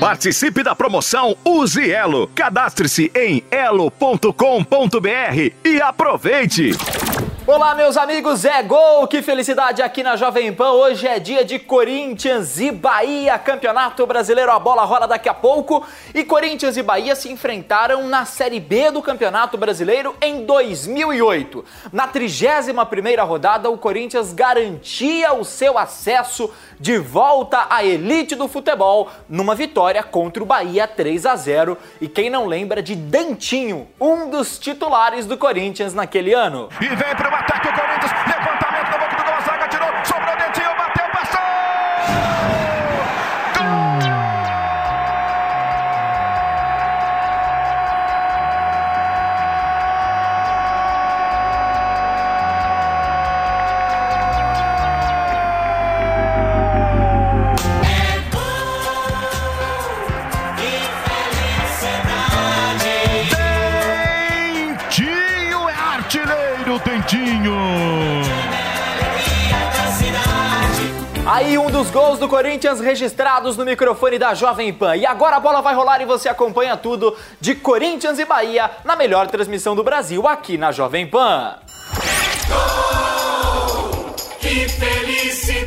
Participe da promoção Use Elo. Cadastre-se em elo.com.br e aproveite. Olá, meus amigos, é gol! Que felicidade aqui na Jovem Pan. Hoje é dia de Corinthians e Bahia, Campeonato Brasileiro. A bola rola daqui a pouco. E Corinthians e Bahia se enfrentaram na Série B do Campeonato Brasileiro em 2008. Na 31ª rodada, o Corinthians garantia o seu acesso de volta à elite do futebol numa vitória contra o Bahia 3 a 0. E quem não lembra de Dantinho, um dos titulares do Corinthians naquele ano. E vem ataque o Corinthians. Levantamento na boca do gol. A zaga tirou. Sobrou dentinho. Bateu, passou. Dentinho é artilheiro, Dentinho. Aí um dos gols do Corinthians registrados no microfone da Jovem Pan. E agora a bola vai rolar e você acompanha tudo de Corinthians e Bahia na melhor transmissão do Brasil aqui na Jovem Pan. Que felicidade!